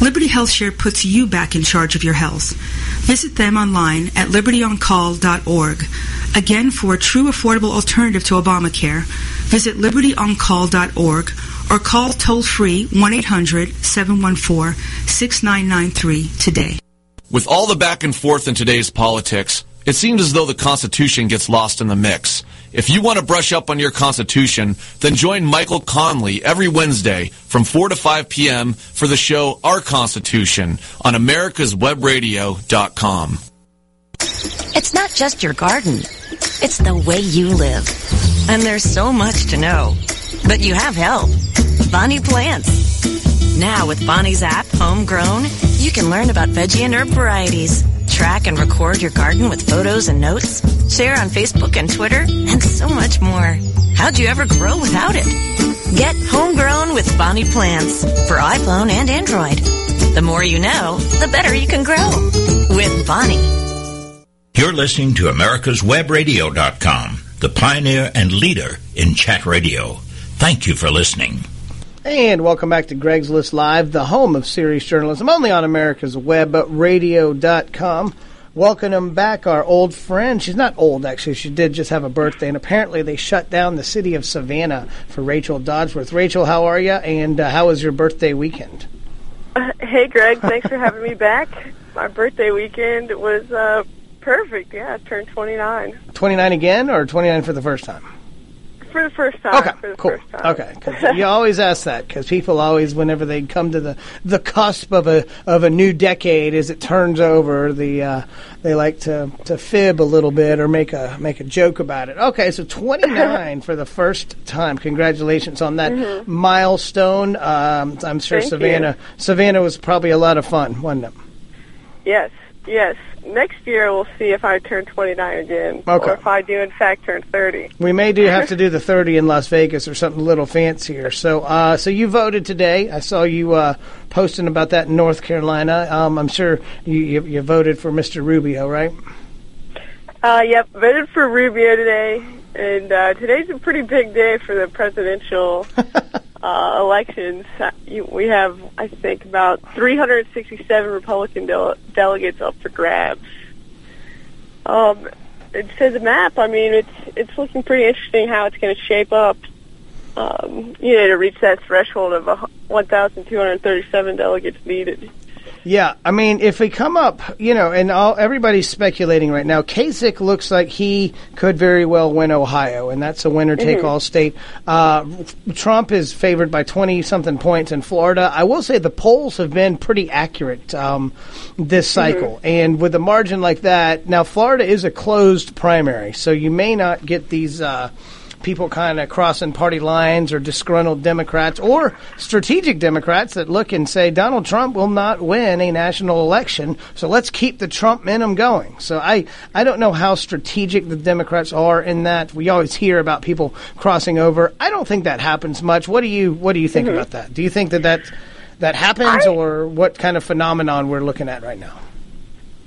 Liberty HealthShare puts you back in charge of your health. Visit them online at libertyoncall.org. Again, for a true affordable alternative to Obamacare, visit libertyoncall.org or call toll free 1 800 714 6993 today. With all the back and forth in today's politics, it seems as though the Constitution gets lost in the mix. If you want to brush up on your Constitution, then join Michael Conley every Wednesday from 4 to 5 p.m. for the show Our Constitution on americaswebradio.com. It's not just your garden. It's the way you live. And there's so much to know. But you have help. Bonnie Plants. Now with Bonnie's app, Homegrown, you can learn about veggie and herb varieties, track and record your garden with photos and notes, share on Facebook and Twitter, and so much more. How'd you ever grow without it? Get Homegrown with Bonnie Plants for iPhone and Android. The more you know, the better you can grow. With Bonnie. You're listening to America'sWebRadio.com, the pioneer and leader in chat radio. Thank you for listening. And welcome back to Greg's List Live, the home of serious journalism, only on America's Web Radio.com. Welcome back, our old friend. She's not old, actually. She did just have a birthday, and apparently they shut down the city of Savannah for Rachel Dodsworth. Rachel, how are you? And uh, how was your birthday weekend? Uh, hey, Greg. Thanks for having me back. My birthday weekend was uh, perfect. Yeah, I turned 29. 29 again, or 29 for the first time? For the first time. Okay, for the cool. First time. Okay, 'cause you always ask that because people always, whenever they come to the the cusp of a of a new decade, as it turns over, the uh, they like to to fib a little bit or make a make a joke about it. Okay, so 29 for the first time. Congratulations on that Mhm. milestone. Um, I'm sure Thank Savannah Savannah was probably a lot of fun, wasn't it? Yes, yes. Next year we'll see if I turn 29 again, Okay. or if I do in fact turn 30. We may do have to do the 30 in Las Vegas or something a little fancier. So, uh, so you voted today. I saw you uh, posting about that in North Carolina. Um, I'm sure you, you, you voted for Mr. Rubio, right? Uh, yep, voted for Rubio today, and uh, today's a pretty big day for the presidential uh, elections. Uh, we have, I think, about 367 Republican dele- delegates up for grabs. Um, it says a map. I mean, it's it's looking pretty interesting how it's going to shape up. Um, you know, to reach that threshold of a 1,237 delegates needed. Yeah, I mean, if we come up, you know, and all everybody's speculating right now. Kasich looks like he could very well win Ohio, and that's a winner-take-all state. Uh, Trump is favored by twenty something points in Florida. I will say the polls have been pretty accurate um, this cycle, and with a margin like that, now Florida is a closed primary, so you may not get these. Uh, people kind of crossing party lines or disgruntled Democrats or strategic Democrats that look and say Donald Trump will not win a national election, so let's keep the Trump momentum going. So I, I don't know how strategic the Democrats are in that. We always hear about people crossing over. I don't think that happens much. What do you what do you think Mhm. about that? Do you think that that, that happens or what kind of phenomenon we're looking at right now?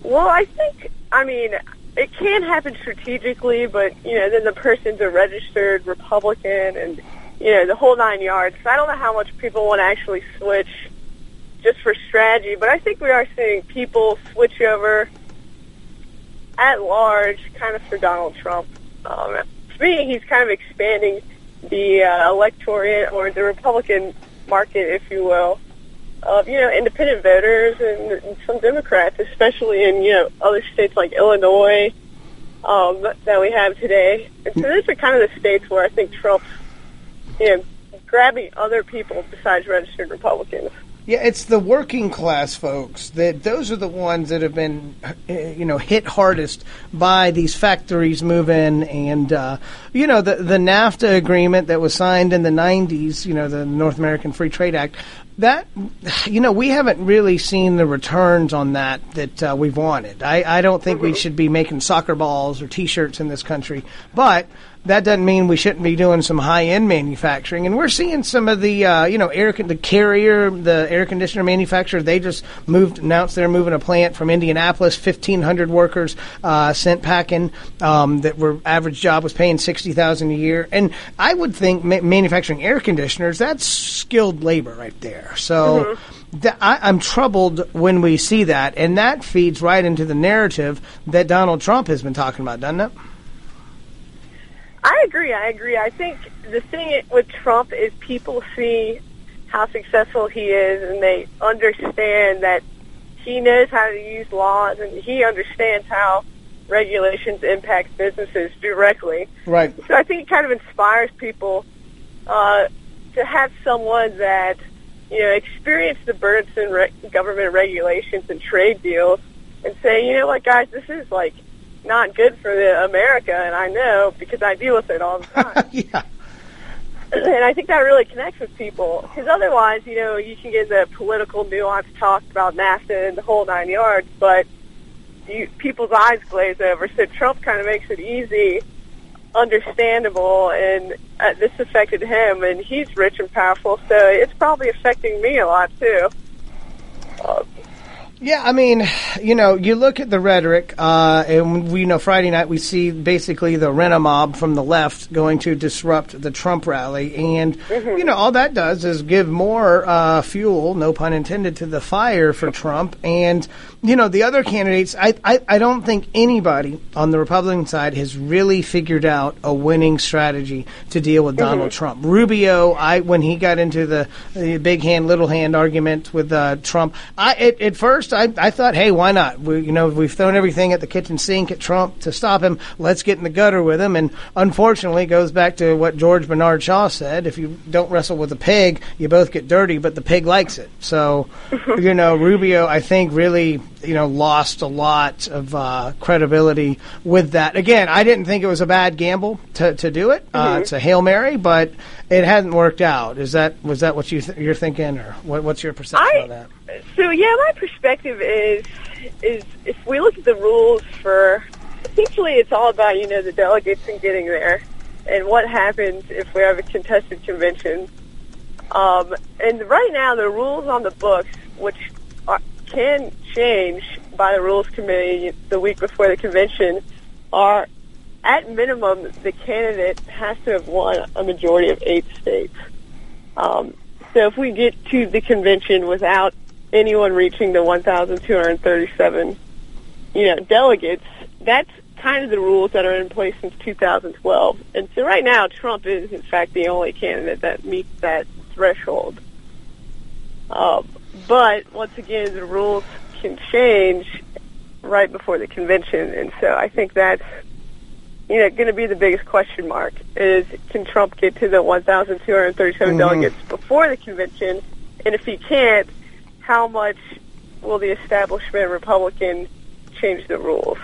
Well, I think, I mean, it can happen strategically, but, you know, then the person's a registered Republican and, you know, the whole nine yards. So I don't know how much people want to actually switch just for strategy, but I think we are seeing people switch over at large kind of for Donald Trump. Um, to me, he's kind of expanding the uh, electorate or the Republican market, if you will of you know independent voters and, and some Democrats, especially in you know other states like Illinois um, that we have today. And so those are kind of the states where I think Trump's you know grabbing other people besides registered Republicans. Yeah, it's the working class folks that those are the ones that have been, uh, you know, hit hardest by these factories moving, and uh, you know the the NAFTA agreement that was signed in the '90s, you know, the North American Free Trade Act. That, you know, we haven't really seen the returns on that that uh, we've wanted. I, I don't think we should be making soccer balls or T-shirts in this country, but that doesn't mean we shouldn't be doing some high end manufacturing. And we're seeing some of the, uh, you know, air con- the carrier, the air conditioner manufacturer. They just moved, announced they're moving a plant from Indianapolis. Fifteen hundred workers uh, sent packing. Um, that were average job was paying sixty thousand a year. And I would think ma- manufacturing air conditioners that's skilled labor right there. So. th- I, I'm troubled when we see that, and that feeds right into the narrative that Donald Trump has been talking about, doesn't it? I agree. I agree. I think the thing with Trump is people see how successful he is, and they understand that he knows how to use laws, and he understands how regulations impact businesses directly. Right. So I think it kind of inspires people uh, to have someone that you know experienced the burdensome re- government regulations and trade deals, and say, you know what, guys, this is like not good for the America, and I know because I deal with it all the time. yeah. And I think that really connects with people because otherwise, you know, you can get the political nuance talk about NAFTA and the whole nine yards, but you, people's eyes glaze over. So Trump kind of makes it easy, understandable, and uh, this affected him, and he's rich and powerful, so it's probably affecting me a lot too. Uh, Yeah, I mean, you know, you look at the rhetoric, uh, and we you know Friday night we see basically the rent mob from the left going to disrupt the Trump rally, and you know all that does is give more uh, fuel, no pun intended, to the fire for Trump. And you know the other candidates, I, I I don't think anybody on the Republican side has really figured out a winning strategy to deal with Donald Trump. Rubio, I when he got into the, the big hand little hand argument with uh, Trump, I at, at first I, I thought, hey, why not? We, you know, we've thrown everything at the kitchen sink at Trump to stop him. Let's get in the gutter with him. And unfortunately, it goes back to what George Bernard Shaw said: if you don't wrestle with a pig, you both get dirty, but the pig likes it. So, you know, Rubio, I think, really you know lost a lot of uh, credibility with that. Again, I didn't think it was a bad gamble to, to do it. Uh, Mhm. it's a hail mary, but it hadn't worked out. Is that was that what you th- you're thinking, or what, what's your perception I- of that? So yeah, my perspective is is if we look at the rules for essentially it's all about you know the delegates and getting there, and what happens if we have a contested convention. Um, and right now the rules on the books, which are, can change by the rules committee the week before the convention, are at minimum the candidate has to have won a majority of eight states. Um, so if we get to the convention without anyone reaching the 1,237, you know, delegates, that's kind of the rules that are in place since 2012. And so right now, Trump is in fact the only candidate that meets that threshold. Uh, but once again, the rules can change right before the convention, and so I think that's you know going to be the biggest question mark is can Trump get to the 1,237 Mhm. delegates before the convention, and if he can't, how much will the establishment Republican change the rules?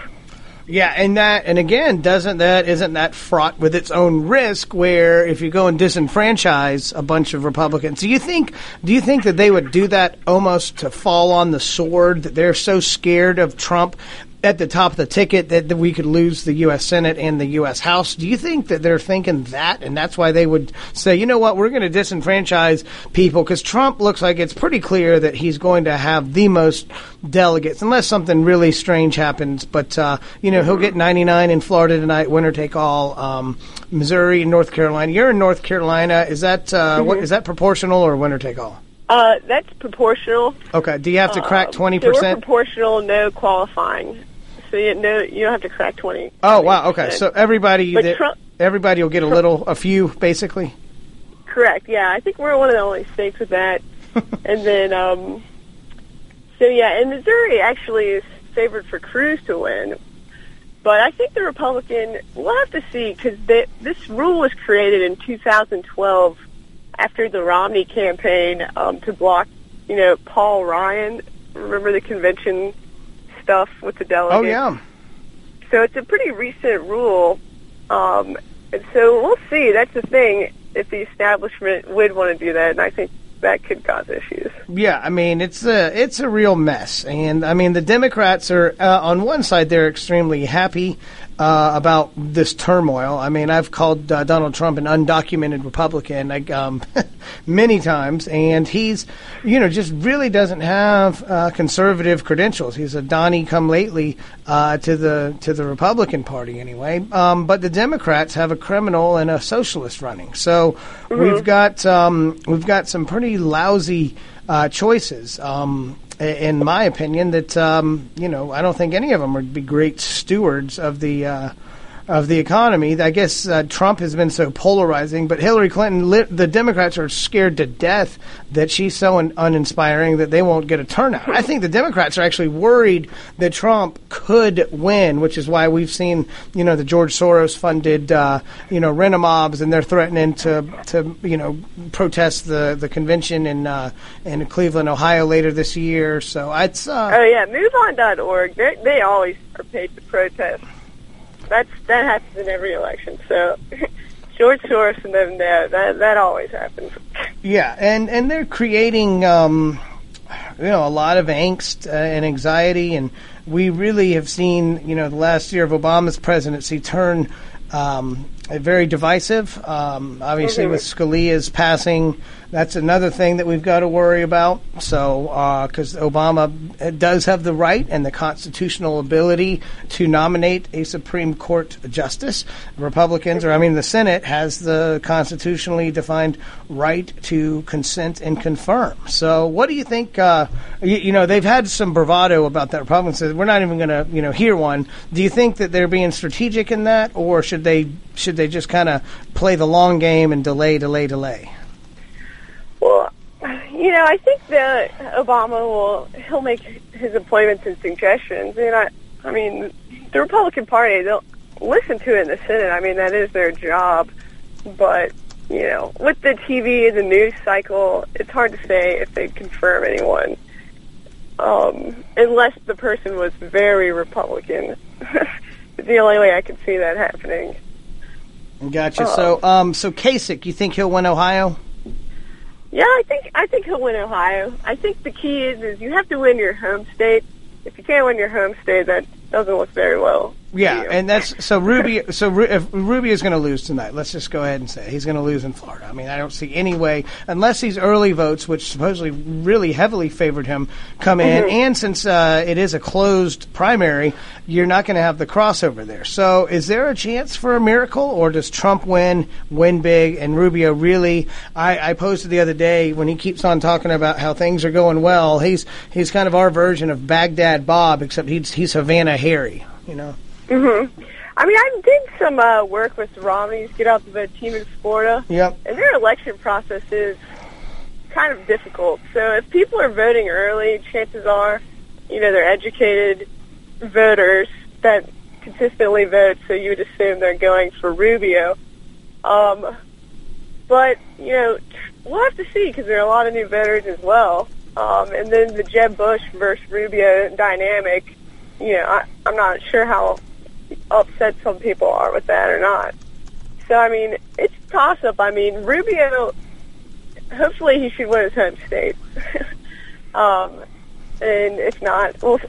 Yeah, and that, and again, doesn't that isn't that fraught with its own risk? Where if you go and disenfranchise a bunch of Republicans, do you think do you think that they would do that almost to fall on the sword that they're so scared of Trump at the top of the ticket that, that we could lose the U.S. Senate and the U.S. House? Do you think that they're thinking that, and that's why they would say, you know what, we're going to disenfranchise people because Trump looks like it's pretty clear that he's going to have the most delegates, unless something really strange happens. But uh, you know, he'll get 99 in Florida tonight, winner take all. Um, Missouri and North Carolina. You're in North Carolina. Is that uh, what Mhm. is that proportional or winner take all? Uh, that's proportional. Okay. Do you have to crack Um, twenty percent? proportional, no qualifying. So you no, you don't have to crack twenty. Oh wow. Okay. So everybody, But that- Trump- everybody will get a little, a few, basically. Correct. Yeah, I think we're one of the only states with that. and then, um, so yeah, and Missouri actually is favored for Cruz to win. But I think the Republican, we'll have to see because this rule was created in 2012 after the Romney campaign um, to block, you know, Paul Ryan. Remember the convention stuff with the delegates? Oh yeah. So it's a pretty recent rule. Um, and so we'll see. That's the thing. If the establishment would want to do that, and I think that could cause issues. Yeah, I mean it's a it's a real mess, and I mean the Democrats are uh, on one side they're extremely happy uh, about this turmoil. I mean, I've called uh, Donald Trump an undocumented Republican like, um, many times, and he's, you know, just really doesn't have uh, conservative credentials. He's a Donnie come lately uh, to the to the Republican Party anyway. Um, but the Democrats have a criminal and a socialist running, so we've got um, we've got some pretty lousy uh, choices. In my opinion, that um, you know, I don't think any of them would be great stewards of the uh, of the economy. I guess uh, Trump has been so polarizing, but Hillary Clinton, li- the Democrats are scared to death that she's so un- uninspiring that they won't get a turnout. I think the Democrats are actually worried that Trump could win, which is why we've seen, you know, the George Soros funded, uh, you know, rent-a-mobs, and they're threatening to, to, you know, protest the, the convention in uh, in Cleveland, Ohio later this year. So it's uh, Oh yeah, MoveOn.org. They they always are paid to protest. That's that happens in every election. So George Soros and them, that that, that always happens. Yeah, and and they're creating, um, you know, a lot of angst uh, and anxiety, and we really have seen, you know, the last year of Obama's presidency turn um, very divisive. Um, obviously, with Scalia's passing, that's another thing that we've got to worry about. So, because Obama does have the right and the constitutional ability to nominate a Supreme Court justice, Republicans, or I mean, the Senate has the constitutionally defined right to consent and confirm. So, what do you think? Uh, you, you know, they've had some bravado about that. Republicans said we're not even going to, you know, hear one. Do you think that they're being strategic in that, or should they should they just kind of play the long game and delay, delay, delay? Well, you know, I think that Obama will he'll make his appointments and suggestions, and I, I mean, the Republican Party they'll listen to it in the Senate. I mean, that is their job, but you know, with the TV, and the news cycle, it's hard to say if they'd confirm anyone, um, unless the person was very Republican. it's the only way I could see that happening. Gotcha. So, um, so Kasich, you think he'll win Ohio? Yeah, I think I think he'll win Ohio. I think the key is is you have to win your home state. If you can't win your home state, that doesn't look very well. Yeah, and that's so Ruby. So Ru- if Rubio's going to lose tonight, let's just go ahead and say it. he's going to lose in Florida. I mean, I don't see any way unless these early votes, which supposedly really heavily favored him, come in, Mhm. and since uh, it is a closed primary, you're not going to have the crossover there. So, is there a chance for a miracle, or does Trump win, win big, and Rubio really? I, I posted the other day when he keeps on talking about how things are going well. He's he's kind of our version of Baghdad Bob, except he's he's Havana Harry. You know. Hmm I mean, I did some uh, work with Romney's Get Out the Vote team in Florida, Yep. and their election process is kind of difficult. So if people are voting early, chances are, you know, they're educated voters that consistently vote, so you would assume they're going for Rubio. Um, but, you know, we'll have to see because there are a lot of new voters as well. Um, and then the Jeb Bush versus Rubio dynamic, you know, I, I'm not sure how upset some people are with that or not. So, I mean, it's a toss-up. I mean, Rubio, hopefully he should win his home state. um, and if not, well,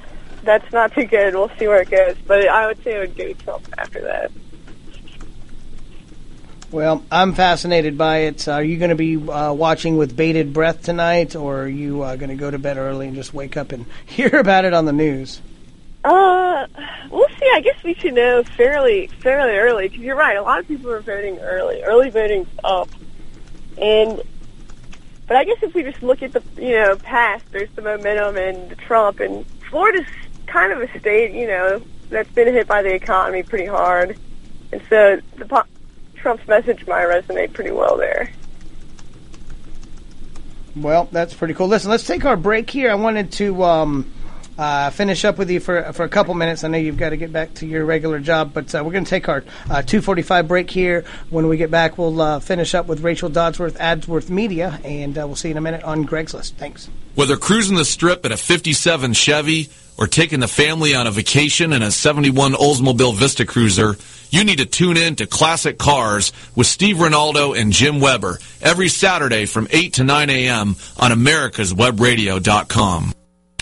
that's not too good. We'll see where it goes. But I would say it would to Trump after that. Well, I'm fascinated by it. Are you going to be uh, watching with bated breath tonight, or are you uh, going to go to bed early and just wake up and hear about it on the news? Uh, we'll see. I guess we should know fairly fairly early because you're right. A lot of people are voting early. Early voting's up, and but I guess if we just look at the you know past, there's the momentum and Trump and Florida's kind of a state you know that's been hit by the economy pretty hard, and so the Trump's message might resonate pretty well there. Well, that's pretty cool. Listen, let's take our break here. I wanted to um, uh, finish up with you for for a couple minutes. I know you've got to get back to your regular job, but uh, we're going to take our uh, 2:45 break here. When we get back, we'll uh, finish up with Rachel Dodsworth, Adsworth Media, and uh, we'll see you in a minute on Greg's list. Thanks. Whether cruising the strip in a 57 Chevy or taking the family on a vacation in a 71 Oldsmobile Vista Cruiser, you need to tune in to Classic Cars with Steve Ronaldo and Jim Weber every Saturday from 8 to 9 a.m. on americaswebradio.com.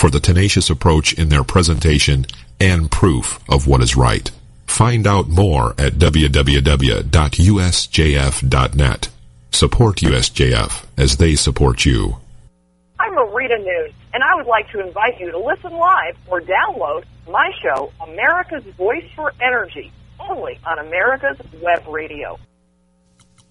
for the tenacious approach in their presentation and proof of what is right. Find out more at www.usjf.net. Support USJF as they support you. I'm Marita Noon, and I would like to invite you to listen live or download my show, America's Voice for Energy, only on America's Web Radio.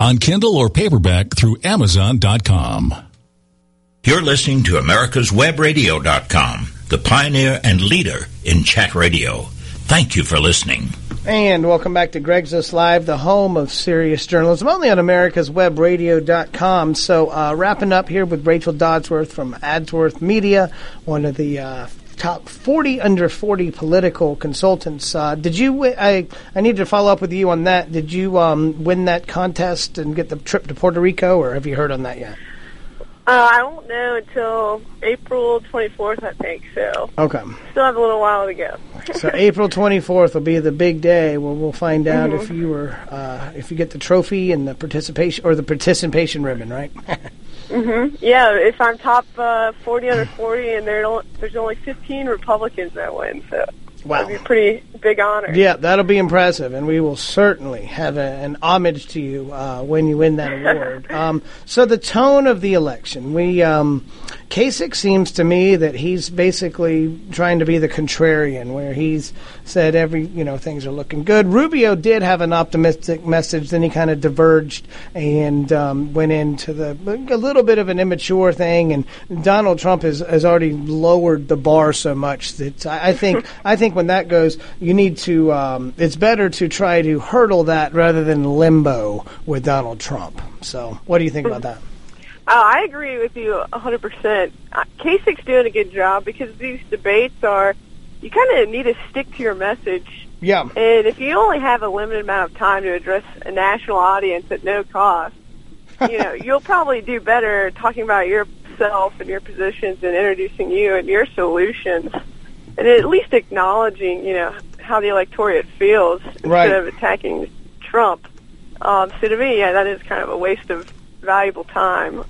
on Kindle or paperback through Amazon.com. You're listening to America's America'sWebRadio.com, the pioneer and leader in chat radio. Thank you for listening. And welcome back to Greg's List Live, the home of serious journalism, only on America's americaswebradio.com. So, uh, wrapping up here with Rachel Dodsworth from Adsworth Media, one of the uh, top 40 under 40 political consultants. Uh, did you? I I need to follow up with you on that. Did you um, win that contest and get the trip to Puerto Rico, or have you heard on that yet? Uh, I won't know until April 24th, I think. So Okay. still have a little while to go. So April 24th will be the big day where we'll find out Mhm. if you were uh, if you get the trophy and the participation or the participation ribbon, right? hmm Yeah, if I'm top uh, 40 under 40, and there don't, there's only 15 Republicans that win, so Wow. that'd be a pretty big honor. Yeah, that'll be impressive, and we will certainly have a, an homage to you uh, when you win that award. um, so the tone of the election, we um, Kasich seems to me that he's basically trying to be the contrarian, where he's said every you know things are looking good. Rubio did have an optimistic message, then he kind of diverged and um, went into the a little bit of an immature thing, and Donald Trump has, has already lowered the bar so much that I, I think I think when that goes, you need to. Um, it's better to try to hurdle that rather than limbo with Donald Trump. So, what do you think about that? Oh, I agree with you 100%. Uh, Kasich's doing a good job because these debates are, you kind of need to stick to your message. Yeah. And if you only have a limited amount of time to address a national audience at no cost, you know, you'll probably do better talking about yourself and your positions and introducing you and your solutions and at least acknowledging, you know, how the electorate feels Right. instead of attacking Trump. Um, so to me, yeah, that is kind of a waste of valuable time.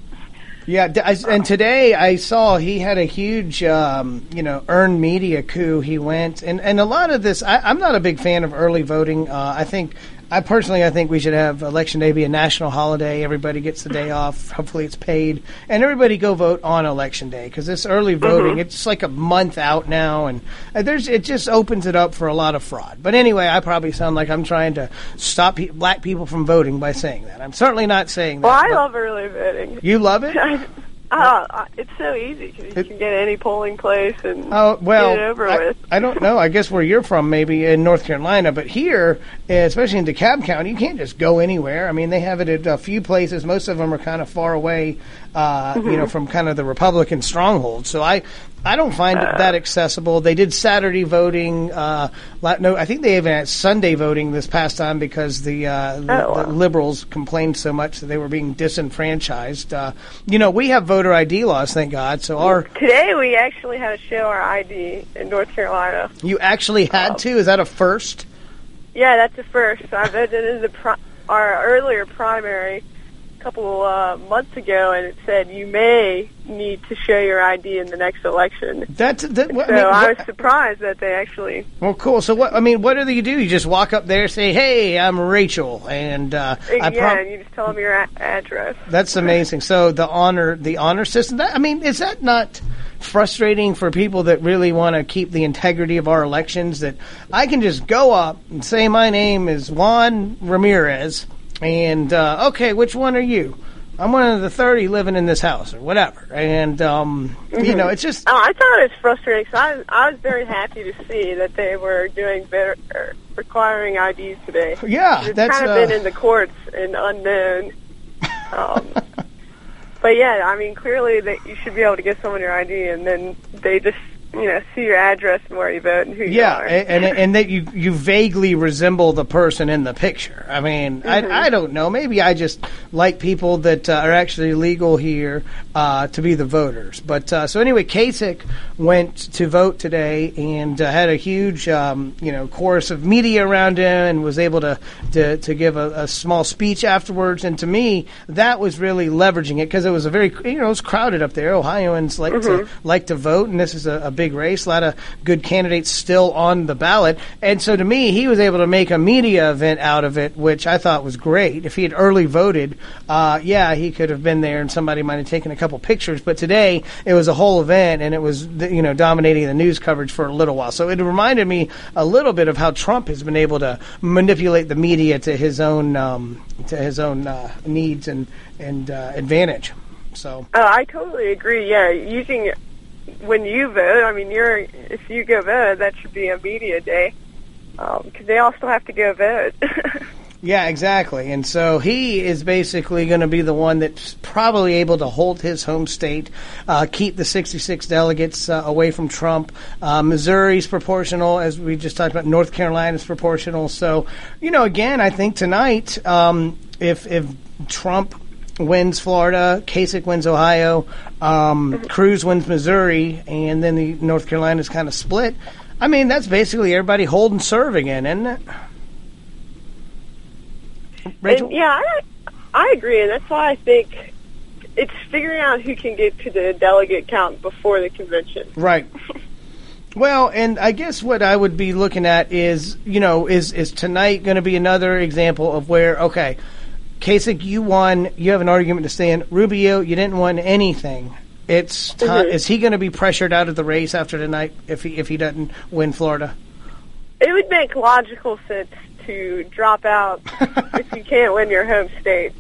Yeah, I- and today I saw he had a huge, um, you know, earned media coup. He went, and, and a lot of this, I, I'm not a big fan of early voting. Uh, I think, I personally, I think we should have election day be a national holiday. Everybody gets the day off. Hopefully, it's paid, and everybody go vote on election day because this early voting, Mhm. it's like a month out now, and there's it just opens it up for a lot of fraud. But anyway, I probably sound like I'm trying to stop pe- black people from voting by saying that. I'm certainly not saying that. Well, I love early voting. You love it? Uh, it's so easy 'cause you can get any polling place and Oh well, get it over I, with. I don't know. I guess where you're from, maybe in North Carolina, but here, especially in DeKalb County, you can't just go anywhere. I mean, they have it at a few places. Most of them are kind of far away, uh, you know, Mhm. from kind of the Republican stronghold. So I, I don't find it that accessible. They did Saturday voting. Uh, no, I think they even had Sunday voting this past time because the, uh, the, Oh, wow. the liberals complained so much that they were being disenfranchised. Uh, you know, we have voter ID laws, thank God. So our Today we actually had to show our ID in North Carolina. You actually had to? Is that a first? Yeah, that's a first. I voted in the pri- our earlier primary couple uh, months ago, and it said you may need to show your ID in the next election. That's that. What, so I mean, I was surprised that they actually. well, cool. So what? I mean, what do you do? You just walk up there, say, "Hey, I'm Rachel," and uh, I yeah, prob- and you just tell them your a- address. that's amazing. So the honor, the honor system. That, I mean, is that not frustrating for people that really want to keep the integrity of our elections that I can just go up and say my name is Juan Ramirez, and uh, okay, which one are you? I'm one of the 30 living in this house or whatever. And, um, you know, it's just. Oh, I thought it was frustrating. So I, I was very happy to see that they were doing better, er, requiring IDs today. Yeah, it's that's, kind of uh, been in the courts and unknown. Um, but yeah, I mean, clearly that you should be able to get someone your ID, and then they just you know see your address and where you vote and who you Yeah, are. and and and that you you vaguely resemble the person in the picture. I mean, Mhm. I I don't know. Maybe I just like people that uh, are actually legal here uh, to be the voters. But uh, so anyway, Kasich went to vote today and uh, had a huge um, you know chorus of media around him and was able to to, to give a, a small speech afterwards. And to me, that was really leveraging it because it was a very you know it was crowded up there. Ohioans like Mhm. to like to vote, and this is a, a big race. A lot of good candidates still on the ballot, and so to me, he was able to make a media event out of it, which I thought was great. If he had early voted, uh, yeah, he could have been there, and somebody might have taken a couple pictures. But today, it was a whole event, and it was you know dominating the news coverage for a little while. So it reminded me a little bit of how Trump has been able to manipulate the media to his own um, to his own uh, needs and and uh, advantage. So. Oh, I totally agree. Yeah, using when you vote. I mean, you're if you go vote, that should be a media day because they all still have to go vote. Yeah, exactly. And so he is basically going to be the one that's probably able to hold his home state, uh, keep the 66 delegates uh, away from Trump. Uh, Missouri's proportional, as we just talked about. North Carolina's proportional. So, you know, again, I think tonight, um, if if Trump wins Florida, Kasich wins Ohio, um, Cruz wins Missouri, and then the North Carolina's kind of split. I mean, that's basically everybody holding serve again, isn't it? Rachel? And yeah, I, I agree, and that's why I think it's figuring out who can get to the delegate count before the convention. Right. Well, and I guess what I would be looking at is, you know, is is tonight going to be another example of where, okay, Kasich, you won, you have an argument to stand. Rubio, you didn't win anything. It's time. Mhm. Is he going to be pressured out of the race after tonight if he if he doesn't win Florida? It would make logical sense to drop out if you can't win your home state.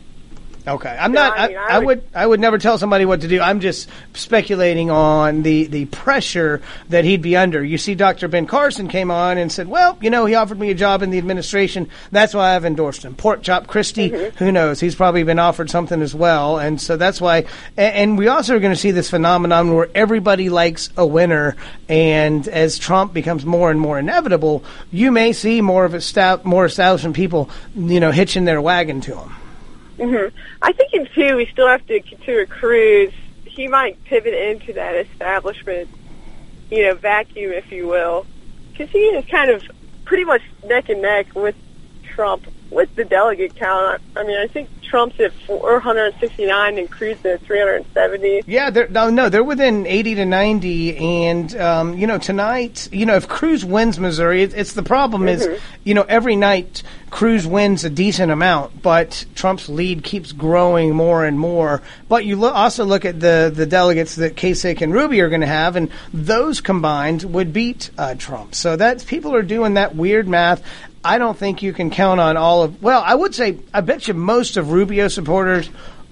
Okay, I'm No, not. I I, mean, I, I would. I would never tell somebody what to do. I'm just speculating on the the pressure that he'd be under. You see, Dr. Ben Carson came on and said, "Well, you know, he offered me a job in the administration. That's why I've endorsed him." Pork Chop Christie, mm-hmm. who knows? He's probably been offered something as well, and so that's why. And, and we also are going to see this phenomenon where everybody likes a winner, and as Trump becomes more and more inevitable, you may see more of a stout, more establishment people, you know, hitching their wagon to him. Hmm I think in two, we still have to consider Cruz. He might pivot into that establishment, you know, vacuum, if you will, because he is kind of pretty much neck and neck with Trump with the delegate count. I mean, I think Trump's at 469 and Cruz at 370. Yeah, they're, no, no, they're within eighty to ninety, and um, you know tonight, you know if Cruz wins Missouri, it, it's the problem Mhm. is, you know, every night Cruz wins a decent amount, but Trump's lead keeps growing more and more. But you lo- also look at the the delegates that Kasich and Ruby are going to have, and those combined would beat uh, Trump. So that's people are doing that weird math. I don't think you can count on all of. Well, I would say I bet you most of Rubio supporters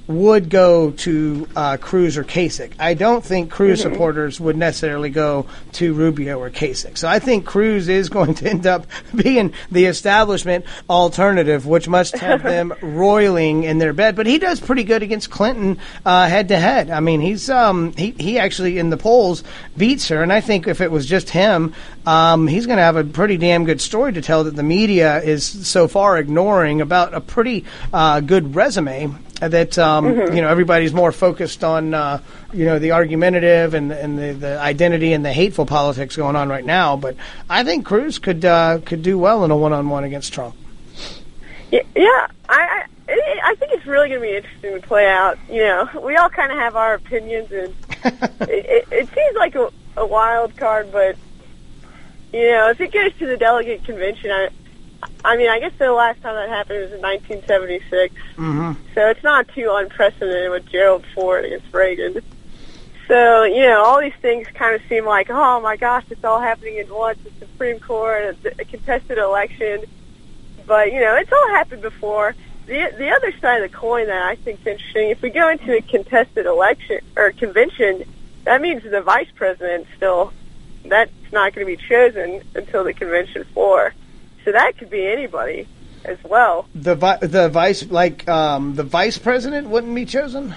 would go to uh, Cruz or Kasich. I don't think Cruz Mhm. supporters would necessarily go to Rubio or Kasich. So I think Cruz is going to end up being the establishment alternative, which must have them roiling in their bed. But he does pretty good against Clinton head to head. I mean, he's um, he he actually in the polls beats her, and I think if it was just him, um, he's going to have a pretty damn good story to tell that the media is so far ignoring about a pretty uh, good resume that um, Mhm. you know everybody's more focused on uh, you know the argumentative and and the, the identity and the hateful politics going on right now. But I think Cruz could uh, could do well in a one on one against Trump. Yeah, yeah I, I, I think it's really going to be interesting to play out. You know, we all kind of have our opinions, and it, it, it seems like a, a wild card, but you know, if it goes to the delegate convention, I, I mean, I guess the last time that happened was in 1976, Mm-hmm. so it's not too unprecedented with Gerald Ford against Reagan. So, you know, all these things kind of seem like, oh my gosh, it's all happening at once. The Supreme Court, a, a contested election. But, you know, it's all happened before. The, the other side of the coin that I think is interesting, if we go into a contested election or convention, that means the vice president still, that's not going to be chosen until the convention floor. So that could be anybody as well. The vi- the vice like um, the vice president wouldn't be chosen.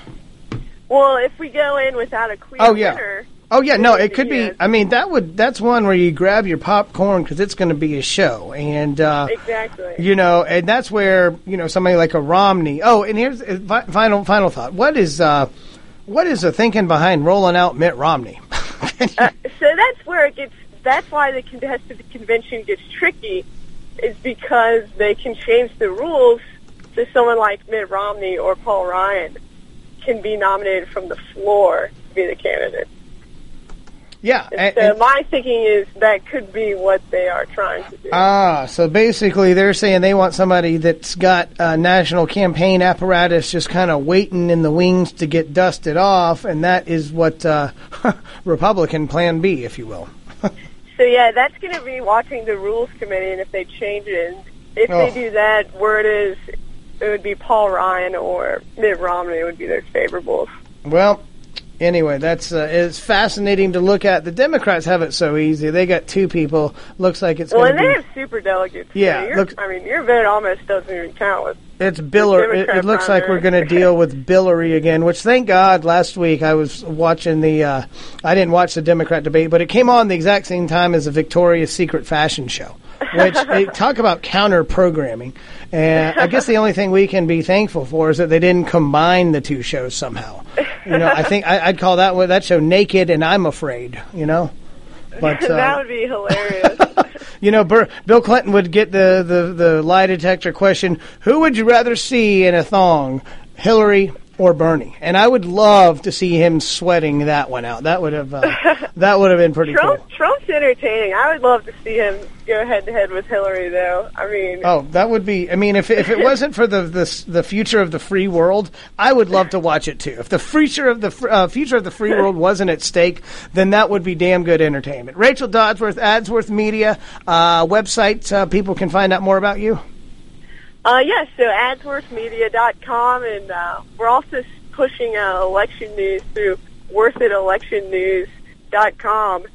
Well, if we go in without a clear Oh, yeah. winner, Oh yeah, no, it could be. I mean, that would that's one where you grab your popcorn because it's going to be a show, and uh, exactly. you know, and that's where you know somebody like a Romney. Oh, and here's uh, final final thought. What is uh, what is the thinking behind rolling out Mitt Romney? Uh, so that's where it gets. That's why the contested convention gets tricky, is because they can change the rules so someone like Mitt Romney or Paul Ryan can be nominated from the floor to be the candidate. yeah, And so and- my thinking is that could be what they are trying to do. Ah, so basically they're saying they want somebody that's got a national campaign apparatus just kind of waiting in the wings to get dusted off, and that is what uh, Republican Plan B, if you will. So yeah, that's going to be watching the rules committee, and if they change it, and if Oh. they do that, where it is, it would be Paul Ryan or Mitt Romney would be their favorables. Well, anyway, that's uh, it's fascinating to look at. The Democrats have it so easy. They got two people. Looks like it's well, going and to they be. have super delegates. Yeah, look- I mean, your vote almost doesn't even count with. It's Biller. It, it looks like we're going to deal with Billery again. Which, thank God, last week I was watching the. Uh, I didn't watch the Democrat debate, but it came on the exact same time as the Victoria's Secret fashion show. Which they talk about counter programming, and I guess the only thing we can be thankful for is that they didn't combine the two shows somehow. You know, I think I, I'd call that one that show "Naked" and "I'm Afraid." You know, but uh, that would be hilarious. you know, Bur- Bill Clinton would get the, the, the lie detector question, who would you rather see in a thong, Hillary or Bernie? And I would love to see him sweating that one out. That would have uh, that would have been pretty Trump, cool. Trump's entertaining. I would love to see him go head to head with Hillary, though. I mean, Oh, that would be. I mean, if if it wasn't for the the the future of the free world, I would love to watch it too. If the future of the uh, future of the free world wasn't at stake, then that would be damn good entertainment. Rachel Dodsworth, Adsworth Media uh, website. Uh, people can find out more about you. Uh, yes, so adsworthmedia.com, and uh, we're also pushing uh, election news through worthitelectionnews.com.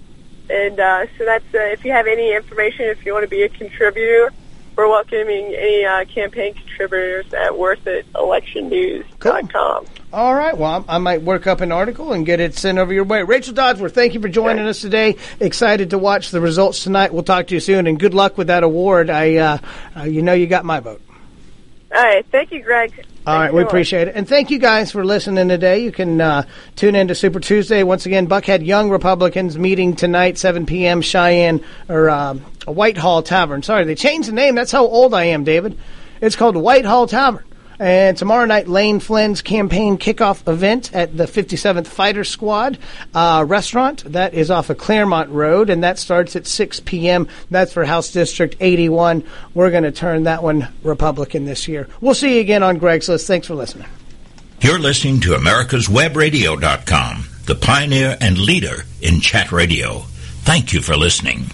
And uh, so that's uh, if you have any information, if you want to be a contributor, we're welcoming any uh, campaign contributors at worthitelectionnews.com. Cool. All right. Well, I I might work up an article and get it sent over your way. Rachel Dodsworth, thank you for joining us today. Excited to watch the results tonight. We'll talk to you soon, and good luck with that award. I, uh, uh, you know, you got my vote. All right, thank you, Greg. All right, we appreciate it. And thank you guys for listening today. You can uh, tune in to Super Tuesday. Once again, Buckhead Young Republicans meeting tonight, 7 p.m., Cheyenne, or uh, Whitehall Tavern. Sorry, they changed the name. That's how old I am, David. It's called Whitehall Tavern. And tomorrow night, Lane Flynn's campaign kickoff event at the 57th Fighter Squad uh, restaurant. That is off of Clairmont Road, and that starts at 6 p.m. That's for House District 81. We're going to turn that one Republican this year. We'll see you again on Greg's List. Thanks for listening. You're listening to America'sWebRadio.com, the pioneer and leader in chat radio. Thank you for listening.